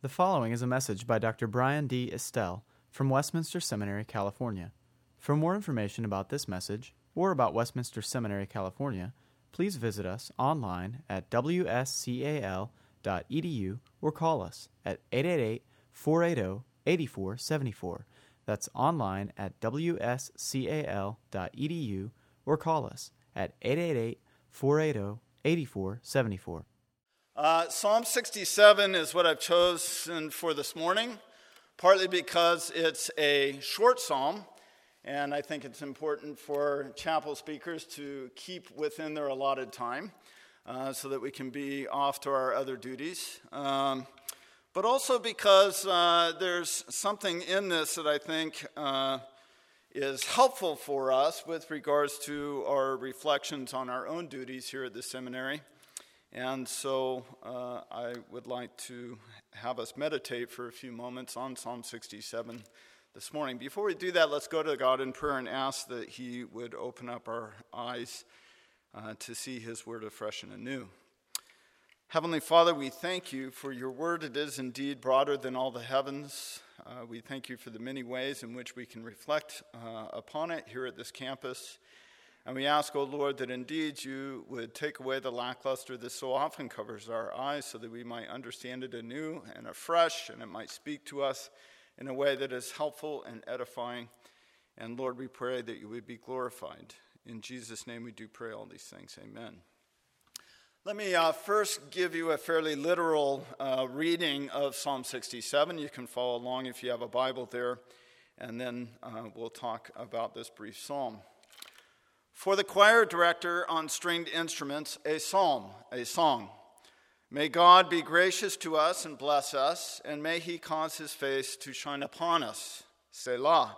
The following is a message by Dr. Bryan D. Estelle from Westminster Seminary, California. For more information about this message or about Westminster Seminary, California, please visit us online at wscal.edu or call us at 888 480 8474. That's online at wscal.edu or call us at 888 480 8474. Uh, Psalm 67 is what I've chosen for this morning, partly because it's a short psalm, and I think it's important for chapel speakers to keep within their allotted time uh, so that we can be off to our other duties. Um, but also because uh, there's something in this that I think uh, is helpful for us with regards to our reflections on our own duties here at the seminary. And so uh, I would like to have us meditate for a few moments on Psalm 67 this morning. Before we do that, let's go to God in prayer and ask that He would open up our eyes uh, to see His word afresh and anew. Heavenly Father, we thank you for your word. It is indeed broader than all the heavens. Uh, we thank you for the many ways in which we can reflect uh, upon it here at this campus. And we ask, O oh Lord, that indeed you would take away the lackluster that so often covers our eyes so that we might understand it anew and afresh and it might speak to us in a way that is helpful and edifying. And Lord, we pray that you would be glorified. In Jesus' name we do pray all these things. Amen. Let me uh, first give you a fairly literal uh, reading of Psalm 67. You can follow along if you have a Bible there, and then uh, we'll talk about this brief psalm. For the choir director on stringed instruments, a psalm, a song. May God be gracious to us and bless us, and may he cause his face to shine upon us. Selah.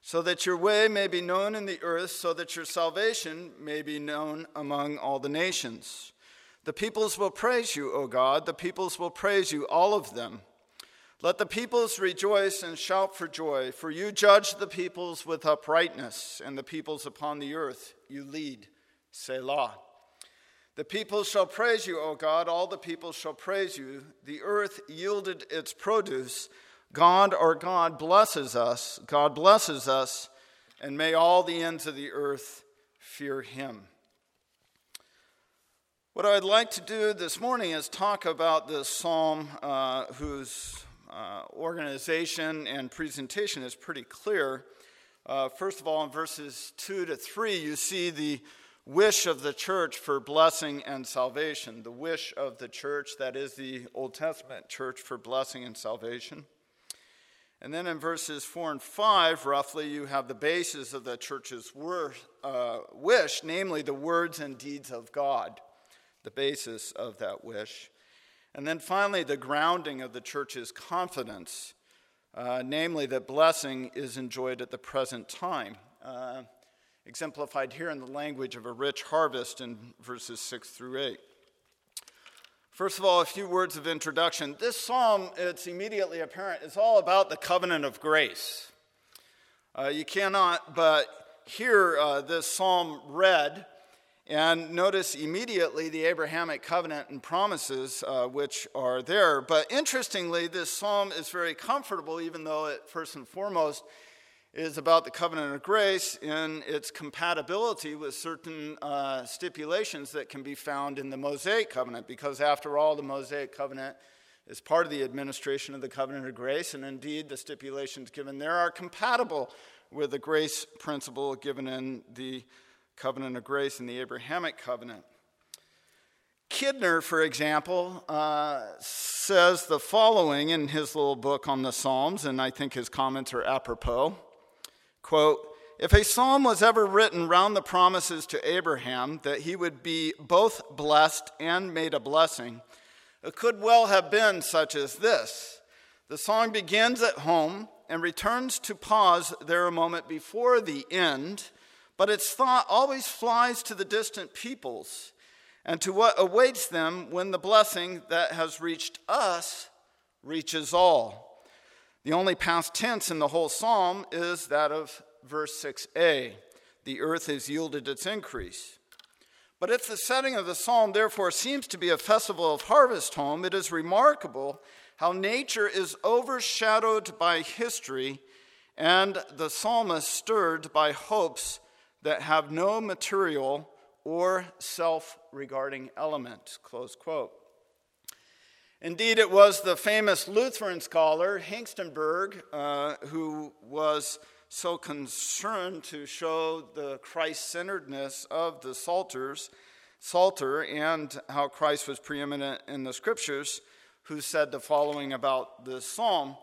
So that your way may be known in the earth, so that your salvation may be known among all the nations. The peoples will praise you, O God, the peoples will praise you, all of them. Let the peoples rejoice and shout for joy, for you judge the peoples with uprightness, and the peoples upon the earth you lead. Selah. The peoples shall praise you, O God, all the peoples shall praise you. The earth yielded its produce. God, our God, blesses us. God blesses us, and may all the ends of the earth fear him. What I'd like to do this morning is talk about this psalm uh, whose uh, organization and presentation is pretty clear. Uh, first of all, in verses 2 to 3, you see the wish of the church for blessing and salvation. The wish of the church, that is the Old Testament church for blessing and salvation. And then in verses 4 and 5, roughly, you have the basis of the church's word, uh, wish, namely the words and deeds of God, the basis of that wish. And then finally, the grounding of the church's confidence, uh, namely that blessing is enjoyed at the present time, uh, exemplified here in the language of a rich harvest in verses 6 through 8. First of all, a few words of introduction. This psalm, it's immediately apparent, is all about the covenant of grace. Uh, you cannot but hear uh, this psalm read and notice immediately the Abrahamic covenant and promises uh, which are there. But interestingly, this psalm is very comfortable, even though it first and foremost is about the covenant of grace in its compatibility with certain uh, stipulations that can be found in the Mosaic covenant, because after all, the Mosaic covenant is part of the administration of the covenant of grace, and indeed, the stipulations given there are compatible with the grace principle given in the covenant of grace and the Abrahamic covenant. Kidner, for example, uh, says the following in his little book on the Psalms, and I think his comments are apropos. Quote, if a psalm was ever written round the promises to Abraham that he would be both blessed and made a blessing, it could well have been such as this. The song begins at home and returns to pause there a moment before the end but its thought always flies to the distant peoples and to what awaits them when the blessing that has reached us reaches all. The only past tense in the whole psalm is that of verse 6a the earth has yielded its increase. But if the setting of the psalm, therefore, seems to be a festival of harvest home, it is remarkable how nature is overshadowed by history and the psalmist stirred by hopes that have no material or self regarding element. Close quote. Indeed, it was the famous Lutheran scholar Hengstenberg uh, who was so concerned to show the Christ centeredness of the Psalters, Psalter and how Christ was preeminent in the scriptures, who said the following about this psalm.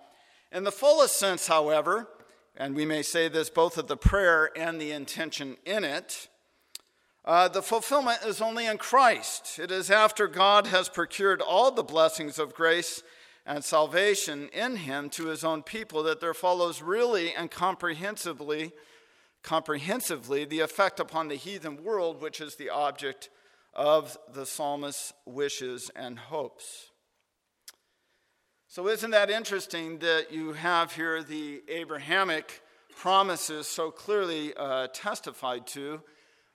In the fullest sense, however, and we may say this both of the prayer and the intention in it, uh, the fulfillment is only in Christ. It is after God has procured all the blessings of grace and salvation in him to his own people that there follows really and comprehensively comprehensively the effect upon the heathen world which is the object of the psalmist's wishes and hopes so isn't that interesting that you have here the abrahamic promises so clearly uh, testified to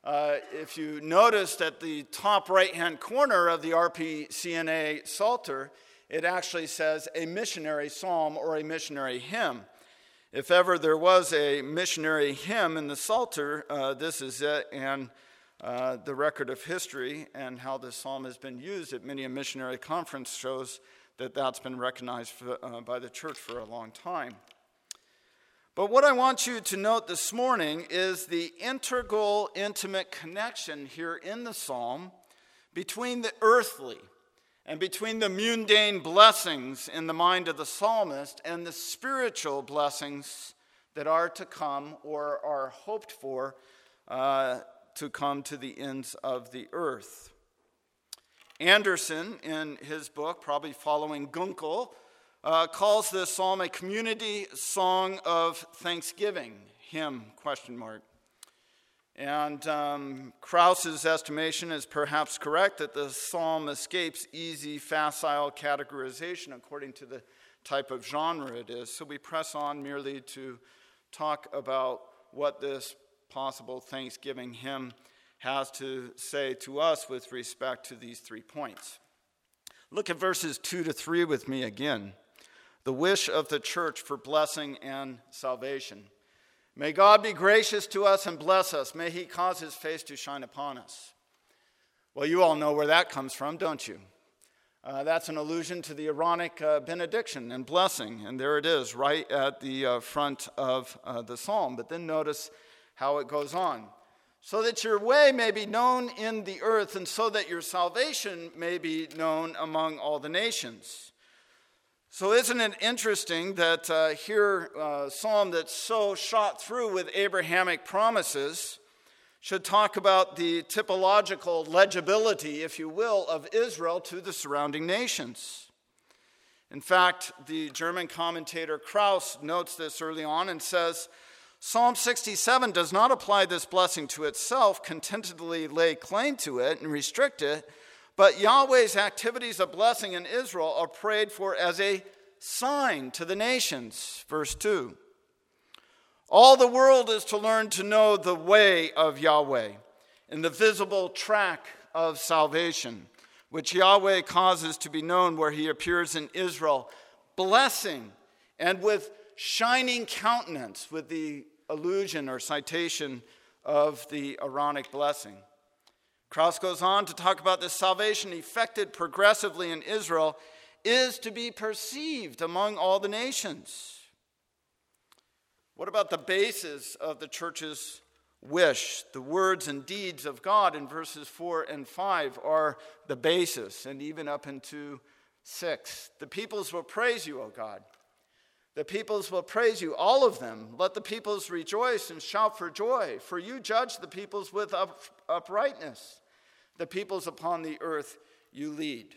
uh, if you noticed at the top right hand corner of the rpcna psalter it actually says a missionary psalm or a missionary hymn. If ever there was a missionary hymn in the Psalter, uh, this is it, and uh, the record of history and how this psalm has been used at many a missionary conference shows that that's been recognized for, uh, by the church for a long time. But what I want you to note this morning is the integral, intimate connection here in the psalm between the earthly and between the mundane blessings in the mind of the psalmist and the spiritual blessings that are to come or are hoped for uh, to come to the ends of the earth. Anderson, in his book, probably following Gunkel, uh, calls this psalm a community song of thanksgiving. Hymn, question mark. And um, Kraus's estimation is perhaps correct that the psalm escapes easy, facile categorization according to the type of genre it is. So we press on merely to talk about what this possible Thanksgiving hymn has to say to us with respect to these three points. Look at verses 2 to 3 with me again. The wish of the church for blessing and salvation. May God be gracious to us and bless us. May He cause His face to shine upon us. Well, you all know where that comes from, don't you? Uh, that's an allusion to the Aaronic uh, benediction and blessing. And there it is, right at the uh, front of uh, the psalm. But then notice how it goes on. So that your way may be known in the earth, and so that your salvation may be known among all the nations. So, isn't it interesting that uh, here, uh, psalm that's so shot through with Abrahamic promises should talk about the typological legibility, if you will, of Israel to the surrounding nations. In fact, the German commentator Kraus notes this early on and says Psalm 67 does not apply this blessing to itself, contentedly lay claim to it and restrict it, but Yahweh's activities of blessing in Israel are prayed for as a sign to the nations. Verse 2. All the world is to learn to know the way of Yahweh in the visible track of salvation, which Yahweh causes to be known where he appears in Israel, blessing and with shining countenance, with the allusion or citation of the Aaronic blessing. Kraus goes on to talk about the salvation effected progressively in Israel is to be perceived among all the nations. What about the basis of the church's wish? The words and deeds of God in verses 4 and 5 are the basis, and even up into 6. The peoples will praise you, O God. The peoples will praise you, all of them. Let the peoples rejoice and shout for joy, for you judge the peoples with up, uprightness. The peoples upon the earth you lead.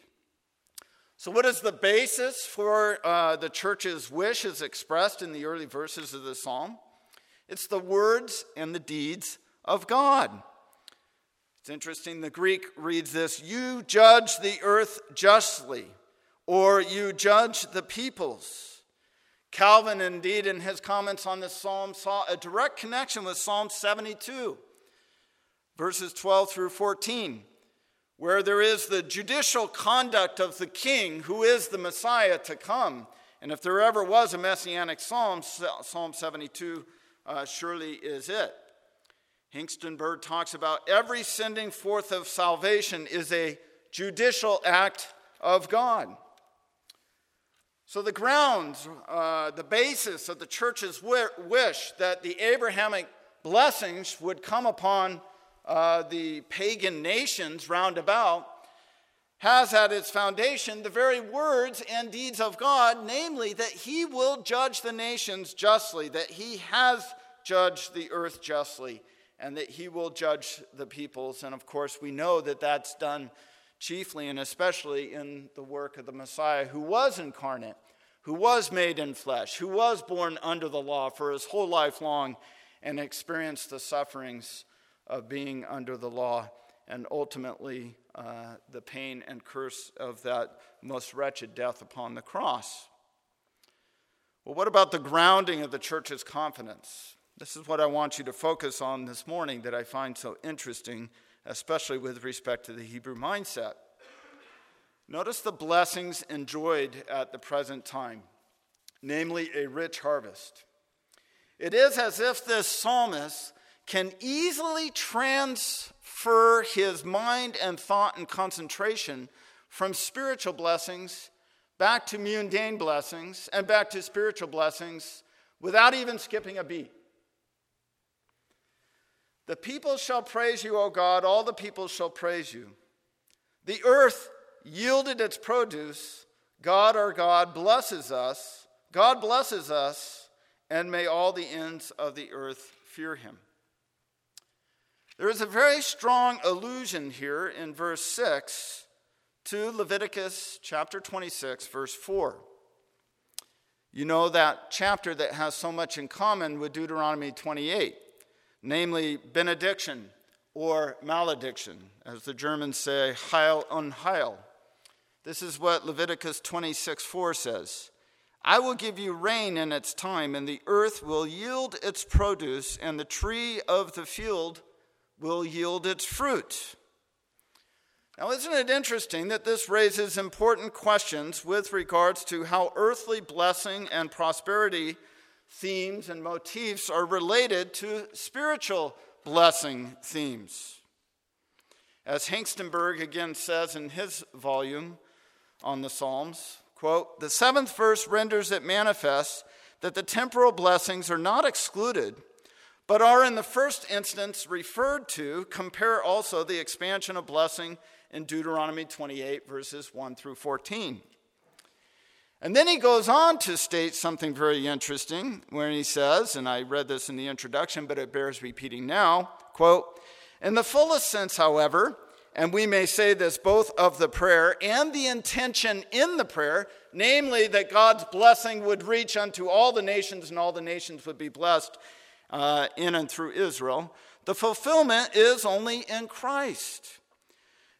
So, what is the basis for uh, the church's wish as expressed in the early verses of the psalm? It's the words and the deeds of God. It's interesting, the Greek reads this You judge the earth justly, or you judge the peoples. Calvin, indeed, in his comments on this psalm, saw a direct connection with Psalm 72, verses 12 through 14, where there is the judicial conduct of the king who is the Messiah to come. And if there ever was a messianic psalm, Psalm 72 uh, surely is it. Hengstenberg talks about every sending forth of salvation is a judicial act of God. So, the grounds, uh, the basis of the church's wish that the Abrahamic blessings would come upon uh, the pagan nations round about has at its foundation the very words and deeds of God, namely that he will judge the nations justly, that he has judged the earth justly, and that he will judge the peoples. And of course, we know that that's done chiefly and especially in the work of the Messiah, who was incarnate, who was made in flesh, who was born under the law for his whole life long and experienced the sufferings of being under the law and ultimately uh, the pain and curse of that most wretched death upon the cross. Well, what about the grounding of the church's confidence? This is what I want you to focus on this morning that I find so interesting, especially with respect to the Hebrew mindset. Notice the blessings enjoyed at the present time, namely a rich harvest. It is as if this psalmist can easily transfer his mind and thought and concentration from spiritual blessings back to mundane blessings and back to spiritual blessings without even skipping a beat. The people shall praise you, O God, all the people shall praise you. The earth yielded its produce. God, our God, blesses us. God blesses us, and may all the ends of the earth fear him. There is a very strong allusion here in verse 6 to Leviticus chapter 26, verse 4. You know that chapter that has so much in common with Deuteronomy 28, namely benediction or malediction, as the Germans say, Heil und Heil. This is what Leviticus 26, 4 says. I will give you rain in its time, and the earth will yield its produce, and the tree of the field will yield its fruit. Now, isn't it interesting that this raises important questions with regards to how earthly blessing and prosperity themes and motifs are related to spiritual blessing themes? As Hengstenberg again says in his volume on the Psalms, quote, the seventh verse renders it manifest that the temporal blessings are not excluded but are in the first instance referred to, compare also the expansion of blessing in Deuteronomy 28, verses 1 through 14. And then he goes on to state something very interesting when he says, and I read this in the introduction, but it bears repeating now, quote, in the fullest sense, however, and we may say this both of the prayer and the intention in the prayer, namely that God's blessing would reach unto all the nations and all the nations would be blessed uh, in and through Israel, the fulfillment is only in Christ.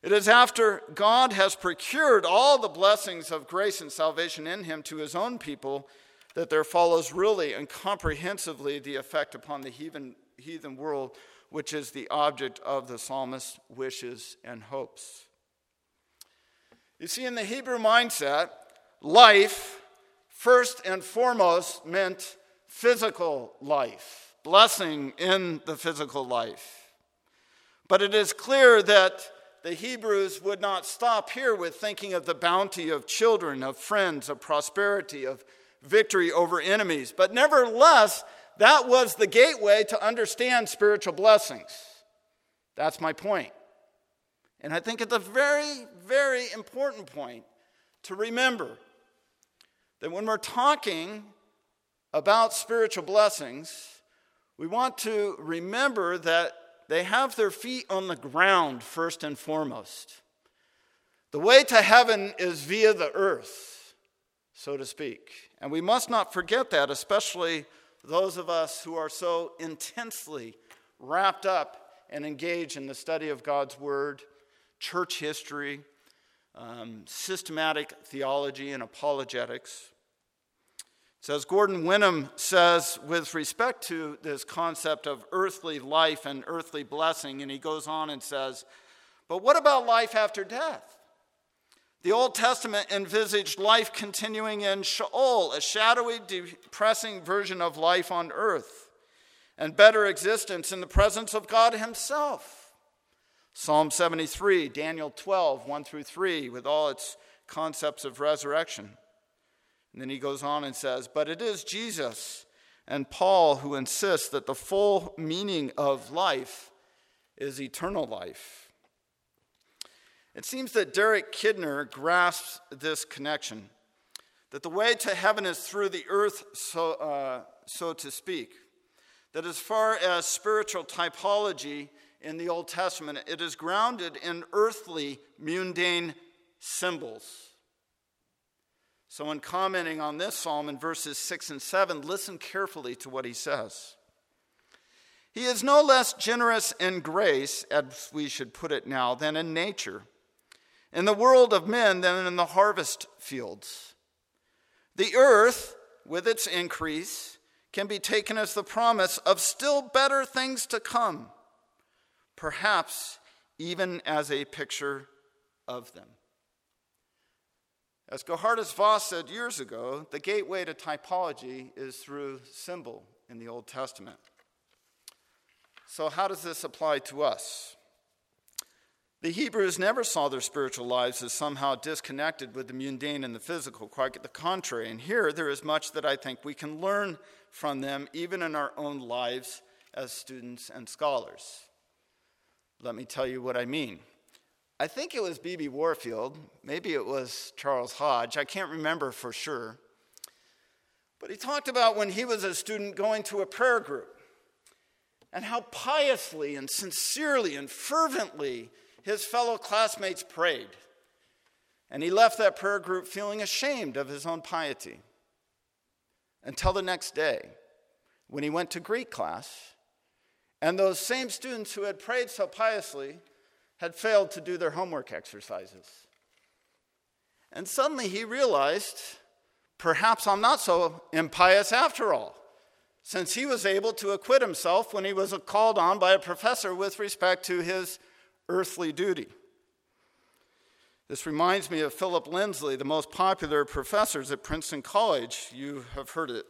It is after God has procured all the blessings of grace and salvation in him to his own people that there follows really and comprehensively the effect upon the heathen, heathen world, which is the object of the psalmist's wishes and hopes. You see, in the Hebrew mindset, life, first and foremost, meant physical life blessing in the physical life. But it is clear that the Hebrews would not stop here with thinking of the bounty of children, of friends, of prosperity, of victory over enemies. But nevertheless, that was the gateway to understand spiritual blessings. That's my point. And I think it's a very, very important point to remember that when we're talking about spiritual blessings, we want to remember that they have their feet on the ground first and foremost. The way to heaven is via the earth, so to speak. And we must not forget that, especially those of us who are so intensely wrapped up and engaged in the study of God's Word, church history, um, systematic theology, and apologetics. So, as Gordon Wenham says with respect to this concept of earthly life and earthly blessing, and he goes on and says, But what about life after death? The Old Testament envisaged life continuing in Sheol, a shadowy, depressing version of life on earth, and better existence in the presence of God Himself. Psalm 73, Daniel 12, 1 through 3, with all its concepts of resurrection. And then he goes on and says, But it is Jesus and Paul who insist that the full meaning of life is eternal life. It seems that Derek Kidner grasps this connection that the way to heaven is through the earth, so, uh, so to speak. That as far as spiritual typology in the Old Testament, it is grounded in earthly, mundane symbols. So, in commenting on this psalm in verses 6 and 7, listen carefully to what he says. He is no less generous in grace, as we should put it now, than in nature in the world of men than in the harvest fields. The earth, with its increase, can be taken as the promise of still better things to come, perhaps even as a picture of them. As Geerhardus Vos said years ago, the gateway to typology is through symbol in the Old Testament. So, how does this apply to us? The Hebrews never saw their spiritual lives as somehow disconnected with the mundane and the physical, quite the contrary. And here, there is much that I think we can learn from them, even in our own lives as students and scholars. Let me tell you what I mean. I think it was B.B. Warfield, maybe it was Charles Hodge, I can't remember for sure. But he talked about when he was a student going to a prayer group and how piously and sincerely and fervently his fellow classmates prayed. And he left that prayer group feeling ashamed of his own piety. Until the next day, when he went to Greek class, and those same students who had prayed so piously had failed to do their homework exercises. And suddenly he realized perhaps I'm not so impious after all, since he was able to acquit himself when he was called on by a professor with respect to his earthly duty. This reminds me of Philip Lindsley, the most popular professors at Princeton College. You have heard it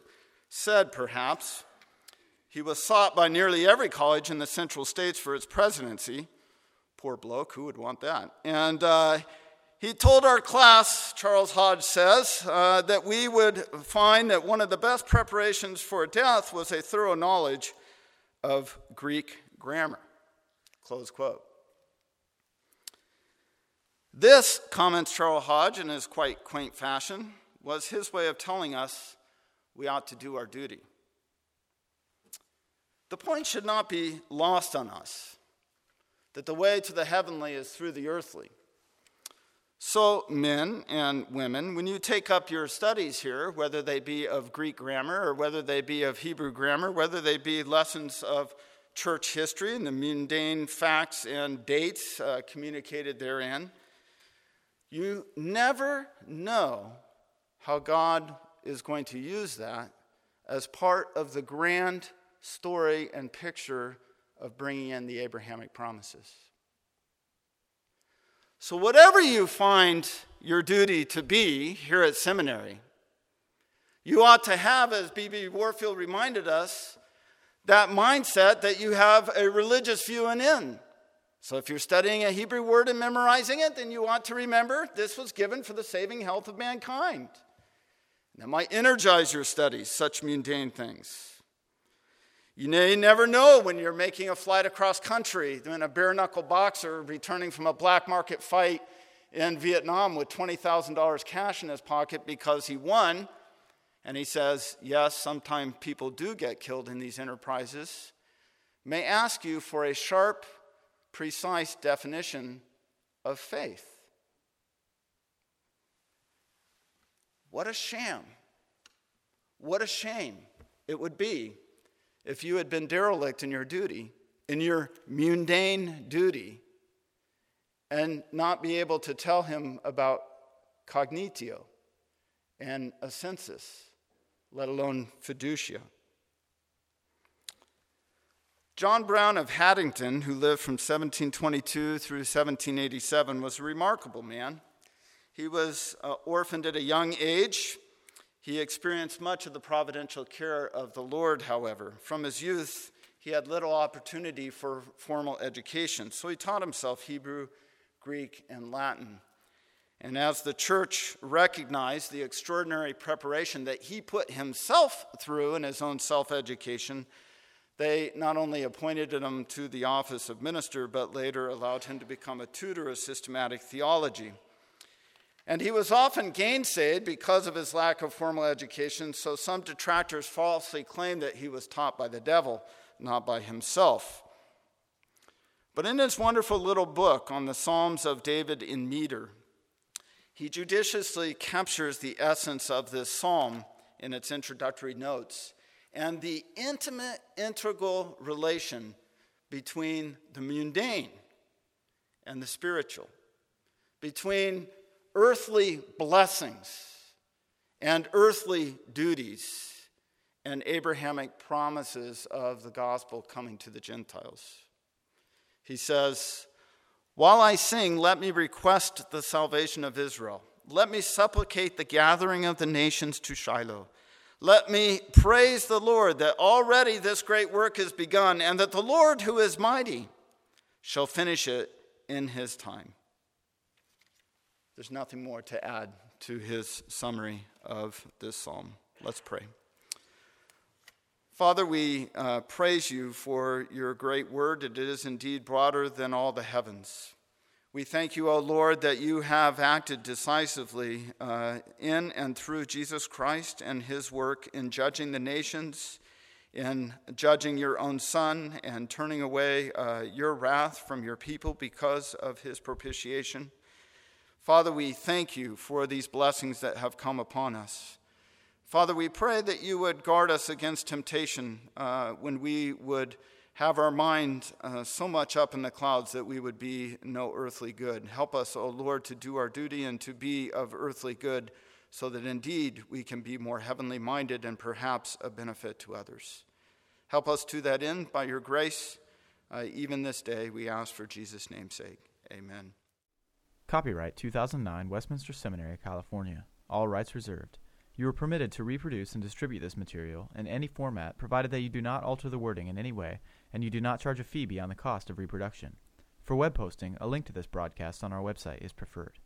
said, perhaps. He was sought by nearly every college in the Central States for its presidency. Poor bloke, who would want that? And uh, he told our class, Charles Hodge says, uh, that we would find that one of the best preparations for death was a thorough knowledge of Greek grammar. Close quote. This, comments Charles Hodge in his quite quaint fashion, was his way of telling us we ought to do our duty. The point should not be lost on us that the way to the heavenly is through the earthly. So, men and women, when you take up your studies here, whether they be of Greek grammar or whether they be of Hebrew grammar, whether they be lessons of church history and the mundane facts and dates uh, communicated therein, you never know how God is going to use that as part of the grand story and picture of bringing in the Abrahamic promises. So, whatever you find your duty to be here at seminary, you ought to have, as B.B. Warfield reminded us, that mindset that you have a religious view and in. So if you're studying a Hebrew word and memorizing it, then you want to remember this was given for the saving health of mankind. That might energize your studies, such mundane things. You may never know when you're making a flight across country, when a bare knuckle boxer returning from a black market fight in Vietnam with $20,000 cash in his pocket because he won. And he says, Yes, sometimes people do get killed in these enterprises. May ask you for a sharp precise definition of faith. What a sham. What a shame it would be if you had been derelict in your duty, in your mundane duty, and not be able to tell him about cognitio and assensus, let alone fiducia. John Brown of Haddington, who lived from 1722 through 1787, was a remarkable man. He was uh, orphaned at a young age. He experienced much of the providential care of the Lord, however. From his youth, he had little opportunity for formal education, so he taught himself Hebrew, Greek, and Latin. And as the church recognized the extraordinary preparation that he put himself through in his own self education, they not only appointed him to the office of minister, but later allowed him to become a tutor of systematic theology. And he was often gainsaid because of his lack of formal education, so some detractors falsely claimed that he was taught by the devil, not by himself. But in his wonderful little book on the Psalms of David in meter, he judiciously captures the essence of this psalm in its introductory notes and the intimate, integral relation between the mundane and the spiritual, between earthly blessings and earthly duties and Abrahamic promises of the gospel coming to the Gentiles. He says, While I sing, let me request the salvation of Israel. Let me supplicate the gathering of the nations to Shiloh. Let me praise the Lord that already this great work has begun, and that the Lord, who is mighty, shall finish it in his time. There's nothing more to add to his summary of this psalm. Let's pray. Father, we uh, praise you for your great word. It is indeed broader than all the heavens. We thank you, O Lord, that you have acted decisively uh, in and through Jesus Christ and his work in judging the nations, in judging your own Son, and turning away uh, your wrath from your people because of his propitiation. Father, we thank you for these blessings that have come upon us. Father, we pray that you would guard us against temptation uh, when we would have our mind uh, so much up in the clouds that we would be no earthly good. Help us, O Lord, to do our duty and to be of earthly good so that indeed we can be more heavenly minded and perhaps a benefit to others. Help us to that end by your grace. Uh, even this day, we ask for Jesus' name's sake. Amen. Copyright 2009 Westminster Seminary, California. All rights reserved. You are permitted to reproduce and distribute this material in any format provided that you do not alter the wording in any way and you do not charge a fee beyond the cost of reproduction. For web posting, a link to this broadcast on our website is preferred.